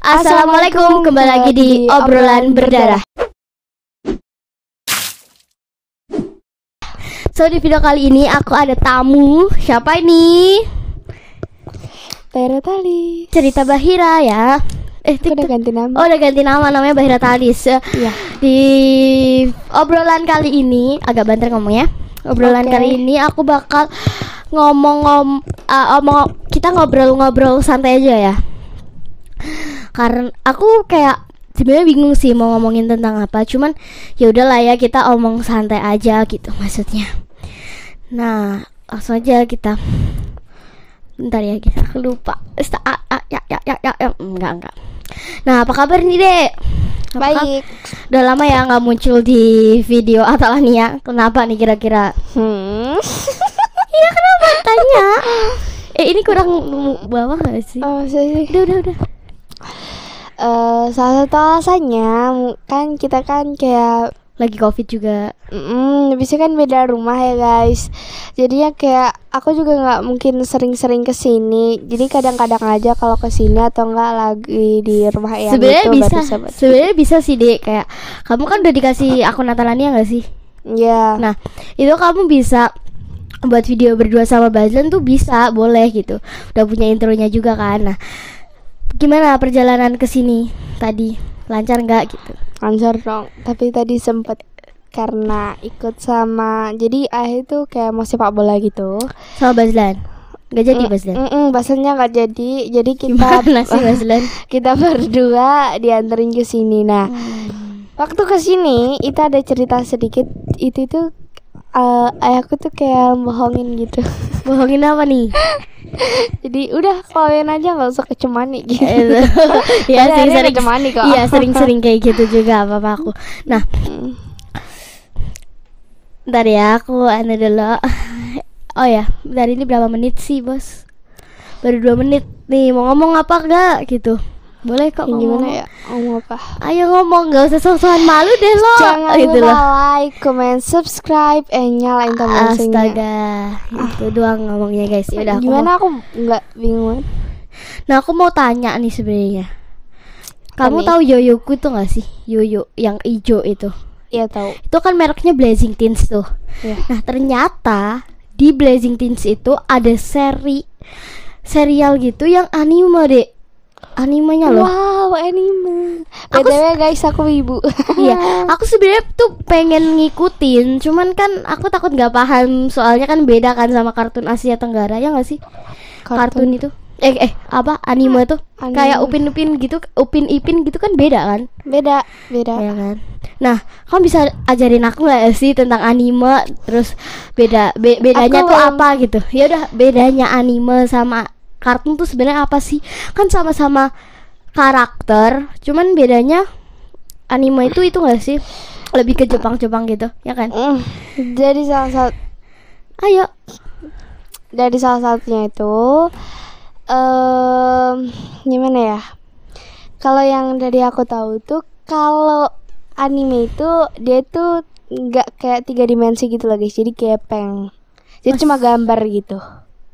Assalamualaikum, kembali lagi di obrolan berdarah. So di video kali ini aku ada tamu. Siapa ini? Tera Tali. Cerita Bahira ya. Eh, Aku udah ganti nama. Oh, udah ganti nama namanya Bahira Talis. Iya. Di obrolan kali ini agak banter ngomongnya. Obrolan Oke. kali ini aku bakal ngomong ngom ah, omong kita ngobrol-ngobrol santai aja ya. Karena aku kayak sebenarnya bingung sih mau ngomongin tentang apa. Cuman ya udahlah ya kita omong santai aja gitu maksudnya. Nah, langsung aja kita Bentar ya kita lupa. Sta- ah, Ya, ya, ya, ya, ya. Enggak, enggak. Nah, apa kabar nih, Dek? Apa Baik. Udah lama ya nggak muncul di video Atalania. Kenapa nih kira-kira? Hmm. Iya kenapa? Tanya. Eh ini kurang bawah gak sih? Oh, sih. Udah udah udah. Salah satu alasannya kan kita kan kayak Lagi covid juga. Mm, bisa kan beda rumah ya guys Jadinya kayak aku juga nggak mungkin sering-sering ke sini Jadi kadang-kadang aja kalau ke sini atau enggak lagi di rumah yang Sebenarnya itu bisa. sahabat. Sebenarnya bisa sih dek. Kayak kamu kan udah dikasih akun Atalania nggak sih? Ya Nah itu kamu bisa buat video berdua sama Bazlan tuh bisa boleh gitu. Udah punya intronya juga kan. Nah gimana perjalanan ke sini tadi lancar nggak gitu? lancar dong Tapi tadi sempet karena ikut sama Jadi ayah itu kayak mau sepak bola gitu Sama Bazlan? Nggak jadi Mm, Bazlan? mm-mm, bahasanya nggak jadi jadi kita Gimana sih Bazlan? kita berdua dianterin ke sini nah waktu ke sini itu ada cerita sedikit itu tuh eh, ayahku tuh kayak bohongin gitu Bohongin apa nih? jadi udah kawin aja nggak usah kecemani gitu ya sering-sering kecemani kok. Iya sering-sering kayak gitu juga apa aku. Nah, Mm. ntar ya aku anu dulu. Oh ya, dari ini berapa menit sih bos? Baru dua menit nih. Mau ngomong apa enggak gitu? Boleh kok ngomong. gimana ya ngomong apa Ayo ngomong, nggak usah sok-sokan malu deh lo. jangan gitu lupa loh. like comment subscribe eh nyalain tombol loncengnya Astaga, itu doang ngomongnya guys. Ya udah aku gimana mau- aku nggak bingung Nah, aku mau tanya nih sebenarnya. Kamu nih? tahu yoyoku tuh gak sih? Yoyo yang ijo itu. Iya tahu Itu kan mereknya Blazing Teens tuh. Iya. Nah, ternyata di Blazing Teens itu ada seri serial gitu yang anime, Dek. Animenya loh. wow anime Aku btw guys aku ibu Iya, aku sebenarnya tuh pengen ngikutin, cuman kan aku takut nggak paham soalnya kan beda kan sama kartun Asia Tenggara ya nggak sih? Kartun, itu. Eh eh apa anime tuh? Anime. Kayak Upin Upin gitu, Upin Ipin gitu kan beda kan? beda beda Ya kan. Nah, kamu bisa ajarin aku nggak sih tentang anime terus beda be- bedanya Aku tuh apa gitu? Ya udah bedanya anime sama kartun tuh sebenarnya apa sih? Kan sama-sama karakter, cuman bedanya anime itu itu nggak sih? Lebih ke Jepang-Jepang gitu, ya kan? Mm, jadi salah satu Ayo. dari salah satunya itu em gimana ya kalau yang dari aku tahu tuh kalau anime itu dia tuh nggak kayak tiga dimensi gitu loh guys jadi gepeng jadi Mas- cuma gambar gitu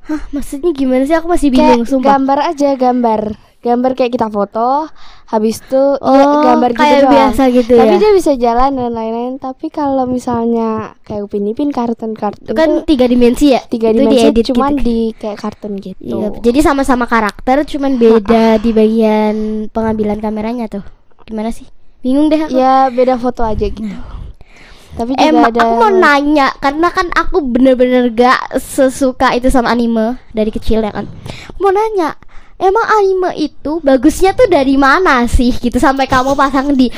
Hah, maksudnya gimana sih? Aku masih bingung, kayak sumpah. gambar aja gambar gambar kayak kita foto habis itu Oh, ya gambar gitu kayak doang. biasa gitu tapi ya. dia bisa jalan dan lain-lain tapi kalau misalnya kayak upin ipin kartun kartun Itu kan tiga dimensi ya? tiga Itu dimensi diedit cuman gitu. di kayak kartun gitu Iya, jadi sama-sama karakter, cuman beda di bagian pengambilan kameranya tuh. Gimana sih? Bingung deh aku. ya beda foto aja gitu tapi juga Emang ada aku mau nanya karena kan aku bener-bener gak sesuka itu sama anime dari kecil ya kan. Aku mau nanya, emang anime itu bagusnya tuh dari mana sih gitu? Sampai kamu pasang di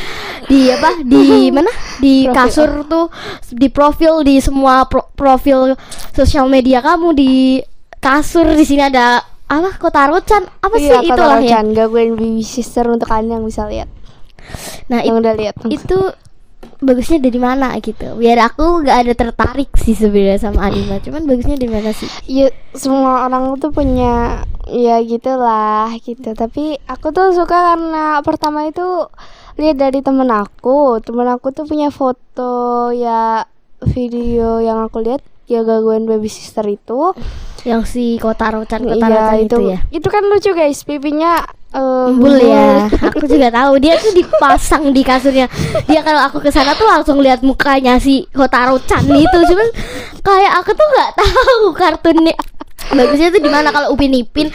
di apa? Di mana? Di Profil. kasur tuh di profil di semua pro- profil sosial media kamu di kasur di sini ada apa? Kota Rocan apa sih iya, itulah ya. Chan gangguin baby sister untuk kalian yang bisa lihat. Nah yang udah lihat. itu bagusnya dari mana gitu. Biar aku nggak ada tertarik sih sebenarnya sama anime cuman bagusnya dari mana sih? Ya semua orang tuh punya ya gitulah gitu. Tapi aku tuh suka karena pertama itu lihat dari temen aku. Temen aku tuh punya foto ya video yang aku lihat ya gangguan baby sister itu Yang si Kotaro-chan Iya Kotaro-chan itu, itu, ya. itu kan lucu guys, pipinya Embul ya. Aku juga tahu dia tuh dipasang di kasurnya. Dia kalau aku ke sana tuh langsung lihat mukanya si Kotaro-chan itu. Cuman kayak aku tuh nggak tahu kartunnya bagusnya tuh di mana kalau Upin Ipin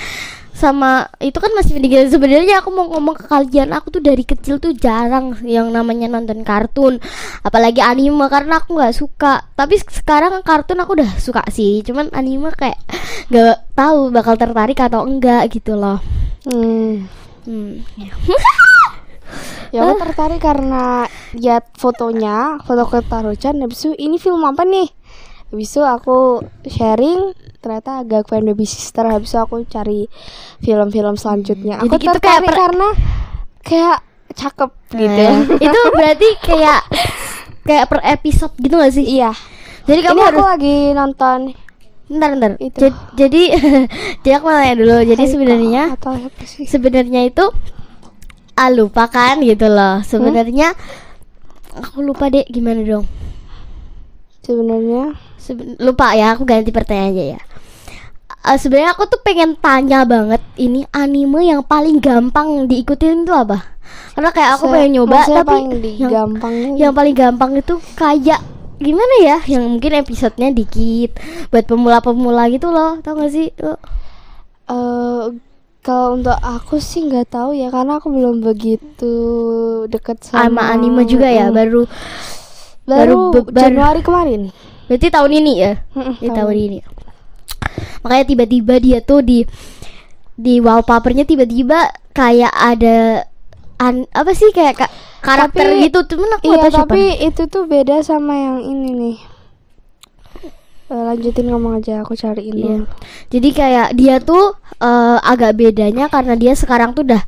sama itu kan masih mending sebenarnya aku mau ngomong ke kalian aku tuh dari kecil tuh jarang yang namanya nonton kartun apalagi anime karena aku nggak suka tapi sekarang kartun aku udah suka sih cuman anime kayak nggak tahu bakal tertarik atau enggak gitu loh Hmm. hmm. Ya aku tertarik karena lihat fotonya, foto Kotaro-chan habis itu ini film apa nih? Habis itu aku sharing ternyata agak fan baby sister habis itu aku cari film-film selanjutnya. Jadi Aku gitu kayak tertarik per- karena kayak cakep gitu. Nah, itu berarti kayak kayak per episode gitu gak sih Iya. jadi kamu Ini harus aku lagi nonton Bentar, bentar. Itu. Ja- jadi jadi aku mau nanya dulu. Jadi sebenarnya sebenarnya itu ah lupa kan gitu loh. Sebenarnya aku lupa deh gimana dong. Sebenarnya Seben- lupa ya, aku ganti pertanyaan aja ya. Eh, sebenarnya aku tuh pengen tanya banget ini anime yang paling gampang diikutin itu apa? Karena kayak aku se- pengen nyoba tapi paling yang, yang paling gampang itu kayak gimana ya? Yang mungkin episodenya dikit buat pemula-pemula gitu loh. Tau gak sih? Lo- Eh, kalau untuk aku sih nggak tahu ya karena aku belum begitu deket sama, sama anime juga ya Mm. baru baru, baru- Januari kemarin berarti tahun ini ya di tahun ini makanya tiba-tiba dia tuh di di wallpapernya tiba-tiba kayak ada an, apa sih kayak ka- karakter Tapi- gitu. Cuman aku iya tahu siapa. tapi itu tuh beda sama yang ini nih. Eh, lanjutin ngomong aja aku cariin Iya. dulu. Jadi kayak dia tuh eh, agak bedanya karena dia sekarang tuh udah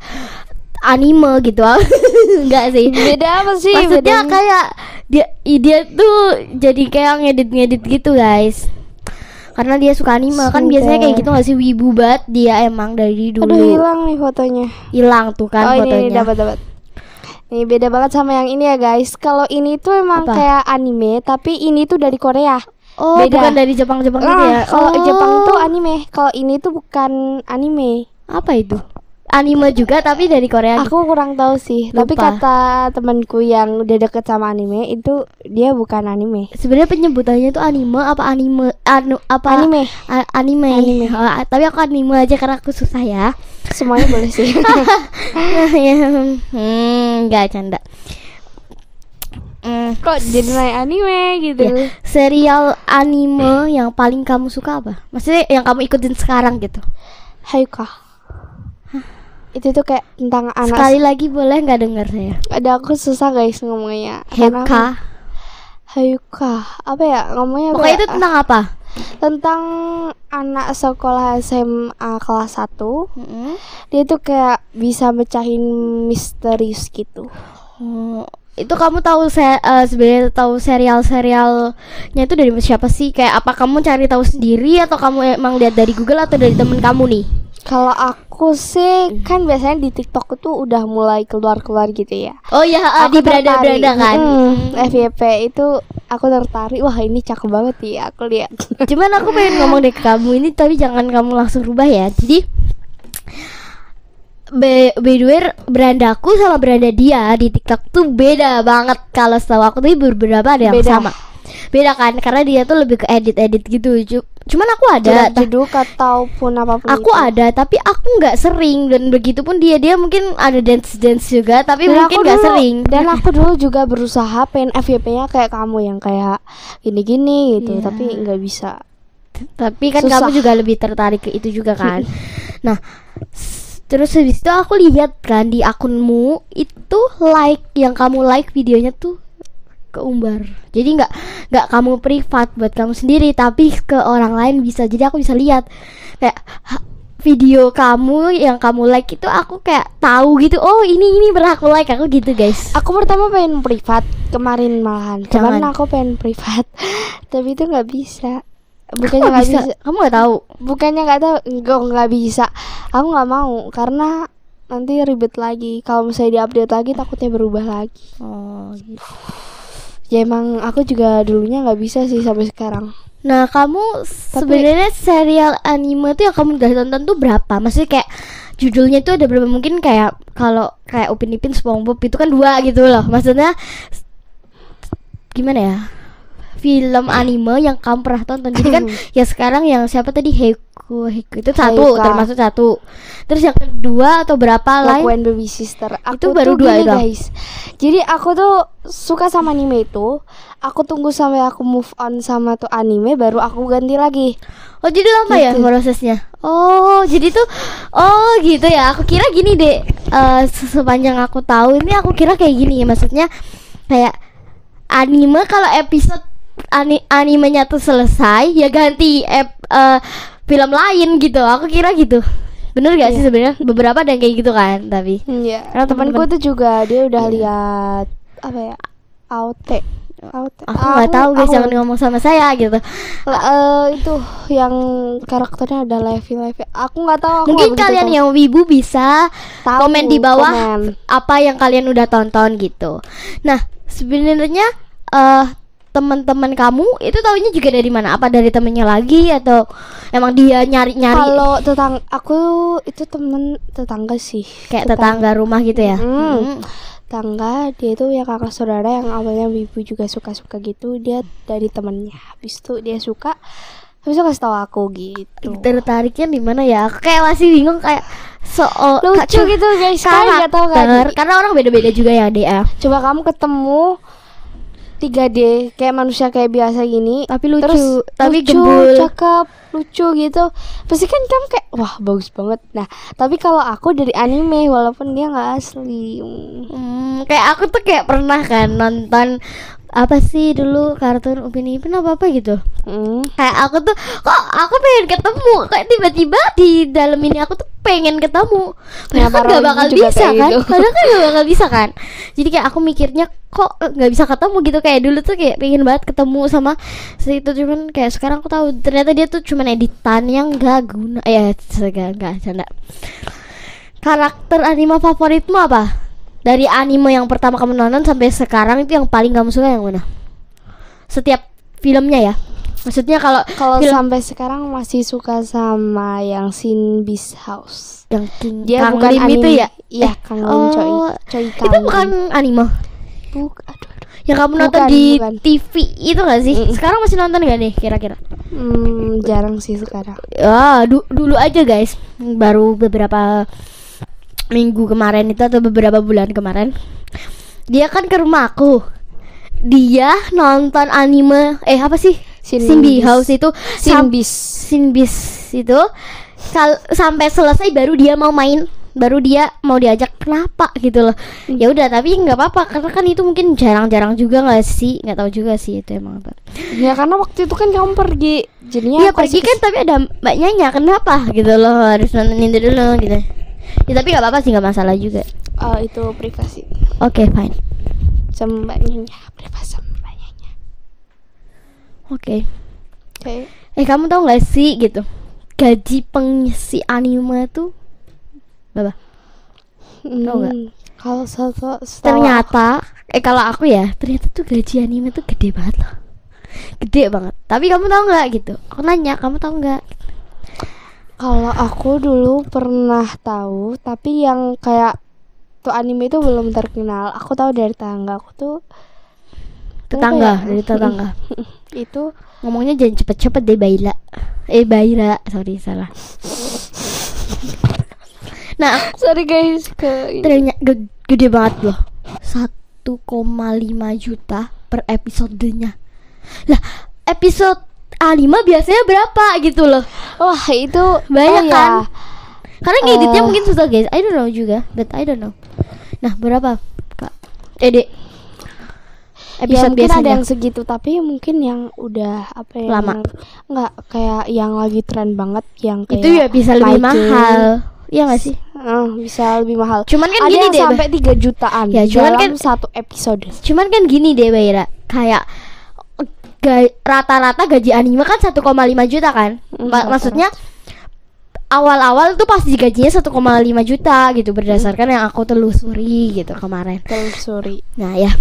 anime gitu. Enggak sih. Beda apa sih? Maksudnya bedanya? kayak dia dia tuh jadi kayak ngedit-ngedit gitu guys karena dia suka anime kan biasanya kayak gitu gak sih wibu banget dia emang dari aduh dulu hilang nih fotonya hilang tuh kan oh ini, ini fotonya dapat dapat Nih beda banget sama yang ini ya guys. Kalau ini tuh emang Apa? kayak anime, tapi ini tuh dari Korea. oh beda. bukan dari Jepang-Jepang gitu Ah, ya Kalau oh. Jepang tuh anime, kalau ini tuh bukan anime. apa itu anime juga tapi dari Korea. Aku kurang tahu sih, tapi Lupa. kata temanku yang udah deket sama anime itu dia bukan anime. sebenarnya penyebutannya tuh anime apa anime anu apa Anime, A- anime, Anime. Oh, tapi aku anime aja karena aku susah ya semuanya boleh sih. hmm nggak canda Hmm, Kok jadi naik anime gitu? ya, serial anime yang paling kamu suka apa? Maksudnya yang kamu ikutin sekarang gitu. Hayuka. Itu tuh kayak tentang anak. Sekali lagi boleh nggak dengar saya? Ada aku susah guys ngomongnya. Heka. Hayuka. Apa ya ngomongnya? apa Pokoknya ya? itu tentang apa? tentang anak sekolah SMA kelas 1 Mm-mm. dia tuh kayak bisa mecahin misterius gitu Oh, itu kamu tahu se eh, sebenarnya tahu serial-serialnya itu dari siapa sih? Kayak apa kamu cari tahu sendiri atau kamu emang lihat dari Google atau dari temen kamu nih? Kalau aku sih kan biasanya di TikTok itu udah mulai keluar-keluar gitu ya Oh di Aku tertarik. beranda-beranda kan. Mm, FYP itu aku tertarik wah ini cakep banget ya aku lihat Cuman aku pengen ngomong deh ke kamu ini tapi jangan kamu langsung rubah ya. Jadi by, by the way berandaku sama beranda dia di TikTok tuh beda banget. Kalau setahu aku tuh beberapa ada yang Beda. sama. Beda kan karena dia tuh lebih ke edit-edit gitu. Cu- Cuman aku ada. jeduk ataupun apa pun Aku itu. ada tapi aku nggak sering dan begitu pun dia dia mungkin ada dance dance juga tapi Dan mungkin nggak sering. dan aku dulu juga berusaha pengen FYP-nya kayak kamu yang kayak gini-gini gitu Iya. tapi nggak bisa Tapi kan Susah. kamu juga lebih tertarik ke itu juga kan. nah, terus habis itu aku lihat kan di akunmu itu like yang kamu like videonya tuh keumbar. Jadi nggak nggak kamu privat buat kamu sendiri tapi ke orang lain bisa. Jadi aku bisa lihat kayak video kamu yang kamu like itu aku kayak tahu gitu. Oh, ini ini pernah aku like aku gitu, guys. Aku pertama pengen privat kemarin malahan. Kemarin aku pengen privat, tapi itu nggak bisa. Bukannya nggak bisa? bisa. Kamu nggak tahu? Bukannya nggak tahu, enggak nggak bisa. Aku nggak mau karena nanti ribet lagi. Kalau misalnya diupdate lagi takutnya berubah lagi. Oh, gitu. Ya emang aku juga dulunya nggak bisa sih sampai sekarang. Nah, kamu sebenarnya serial anime tuh yang kamu udah tonton tuh berapa? Maksudnya kayak judulnya tuh ada berapa? Mungkin kayak kalau kayak Upin Ipin SpongeBob itu kan dua gitu loh. Maksudnya gimana ya? Film anime yang kamu pernah tonton. Jadi kan ya sekarang yang siapa tadi Heiku Heiku itu satu Heika. termasuk satu. Terus yang kedua atau berapa lain? Lakuin Baby Sister. Aku Itu baru dua gini, guys. Jadi aku tuh suka sama anime itu. Aku tunggu sampai aku move on sama tuh anime baru aku ganti lagi. Oh jadi lama ya Gitu. prosesnya? Oh jadi tuh Oh gitu ya Aku kira gini deh eh, se- Sepanjang aku tahu ini aku kira kayak gini Maksudnya Kayak Anime kalau episode ani Animenya tuh selesai Ya ganti ep, eh, Film lain gitu Aku kira gitu Bener gak sih Iya. sebenarnya Beberapa ada yang kayak gitu kan Tapi Iya. Karena Temanku tuh juga dia udah Iya. lihat apa ya? Aute. Aute. Aku nggak tahu guys Jangan ngomong sama saya gitu Lah, eh, itu yang karakternya ada Levi Levi. Aku nggak tahu. Aku Mungkin kalian tahu. yang wibu bisa Tahu, komen di bawah komen. apa yang kalian udah tonton gitu. Nah, sebenarnya eh teman-teman kamu itu taunya juga dari mana? Apa dari temennya lagi atau emang dia nyari-nyari Kalau tetang aku itu temen tetangga sih. kayak tetangga rumah gitu ya? Hmm. Hmm. Tetangga dia itu ya kakak saudara yang awalnya ibu juga suka-suka gitu. Dia dari temennya. Habis itu dia suka. Habis itu kasih tahu aku gitu. Tertariknya di mana ya? Aku kayak masih bingung kayak soal Lucu gitu guys. Nggak tahu kan? Karena orang beda-beda juga ya, Dea. Coba kamu ketemu 3D kayak manusia kayak biasa gini Tapi lucu, terus tapi lucu, gembul. cakep, lucu gitu. Pasti kan kamu kayak wah bagus banget. Nah, tapi kalau aku dari anime walaupun dia nggak asli. Hmm, kayak aku tuh kayak pernah kan nonton apa sih dulu kartun Upin Ipin apa apa gitu. Hmm. kayak aku tuh kok aku pengen ketemu kayak tiba-tiba di dalam ini aku tuh pengen ketemu padahal Kenapa kan gak bakal bisa kan gitu? padahal kan gak bakal bisa kan jadi kayak aku mikirnya kok nggak bisa ketemu gitu. Kayak dulu tuh kayak pengen banget ketemu sama si itu. Cuman kayak sekarang aku tahu ternyata dia tuh cuman editan yang gak guna. Ya enggak enggak canda. Karakter anime favoritmu apa? Dari anime yang pertama kamu nonton sampai sekarang itu yang paling kamu suka yang mana? Setiap filmnya ya? Maksudnya kalau Kalau film sampai sekarang masih suka sama yang Sin Beast House. yang King Dia Kang bukan Lim anime. itu ya? Iya, Eh, Kang Lim Choi. oh, Choi Kang itu bukan anime Buk, aduh, aduh. yang kamu nonton di bukan. TV itu gak sih Mm-mm. sekarang masih nonton gak nih kira-kira Hmm, jarang sih sekarang. ya du- dulu aja guys baru beberapa minggu kemarin itu atau beberapa bulan kemarin dia kan ke rumahku dia nonton anime eh apa sih Sin Simbi. House itu Beast. Sinbis itu sampai selesai baru dia mau main baru dia mau diajak kenapa gitu loh Hmm. ya udah tapi nggak apa-apa karena kan itu mungkin jarang-jarang juga nggak sih nggak tahu juga sih itu emang apa Ya karena waktu itu kan kamu pergi. Jadinya aku pergi kan tapi ada mbaknya nya kenapa gitu loh harus nonton itu dulu gitu ya tapi nggak apa-apa sih nggak masalah juga Oh, itu privasi. oke fine Sama privasi sama mbaknya. oke Oke. eh kamu tahu nggak sih gitu gaji pengisi anime tuh berapa Tahu nggak? Hmm, Kalau satu ternyata eh kalau aku ya ternyata tuh gaji anime tuh gede banget loh. Gede banget. Tapi kamu tahu nggak gitu? Aku nanya kamu tahu nggak? Kalau aku dulu pernah tahu, tapi yang kayak tuh anime itu belum terkenal. Aku tahu dari tetangga aku tuh tetangga ya? dari tetangga. Itu ngomongnya jangan cepet-cepet deh Baila. Eh Baira. Sorry salah nah sorry guys ke ternyata ge- gede banget loh 1,5 juta per episodenya lah episode A5 biasanya berapa gitu loh Wah, itu Banyak oh, kan? ya. Karena ngeditnya Eh. mungkin susah guys. I don't know juga, but I don't know. Nah berapa kak? Eh dek. Ya, Episode mungkin ada biasanya. yang segitu, tapi mungkin yang udah apa ya? Lama. Enggak kayak yang lagi tren banget yang kayak Itu ya bisa lebih mahal. Iya gak sih? Eh, bisa lebih mahal. Cuman kan ada gini yang deh. sampai 3 jutaan Ya, cuman dalam kan- satu episode. Cuman kan gini deh Baira, kayak rata-rata gaji anime kan 1,5 juta kan? Mm, Ma- rata-rata. maksudnya awal-awal tuh pasti gajinya 1,5 juta gitu berdasarkan yang aku telusuri gitu kemarin. Telusuri. Nah ya,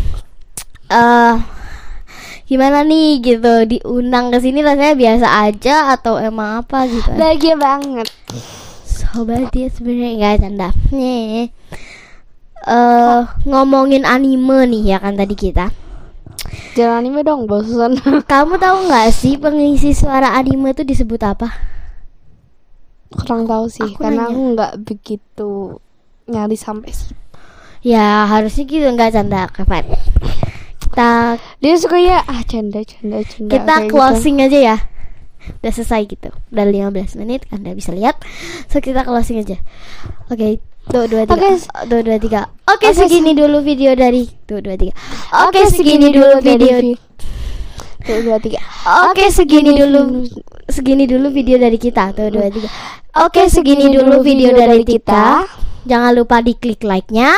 eh gimana nih gitu diundang ke sini rasanya biasa aja atau emang apa gitu Bahagia banget. Sobat dia sebenarnya nggak canda nih eh ngomongin anime nih ya kan tadi kita Jangan anime dong, bosan. kamu tahu nggak sih pengisi suara anime itu disebut apa Kurang tahu sih, Aku karena nanya. aku nggak begitu nyari sampai sih. ya harusnya gitu nggak canda kapan kita Dia suka ya ah canda canda canda. kita gitu. closing aja ya udah selesai gitu. Udah 15 menit anda bisa lihat. So kita closing aja. Oke tuh dua tiga. Tuh dua tiga. Oke segini dulu video dari tuh dua tiga. Oke segini dulu video Tuh, dua tiga. oke segini dulu segini dulu video dari kita. Tuh dua tiga. Oke segini dulu video dari kita. jangan lupa diklik like nya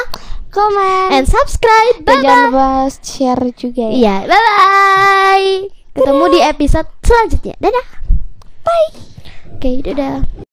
Komen. and subscribe. Dan bye jangan bye lupa share juga ya. iya bye bye ketemu di episode selanjutnya. Dadah bye. Oke dadah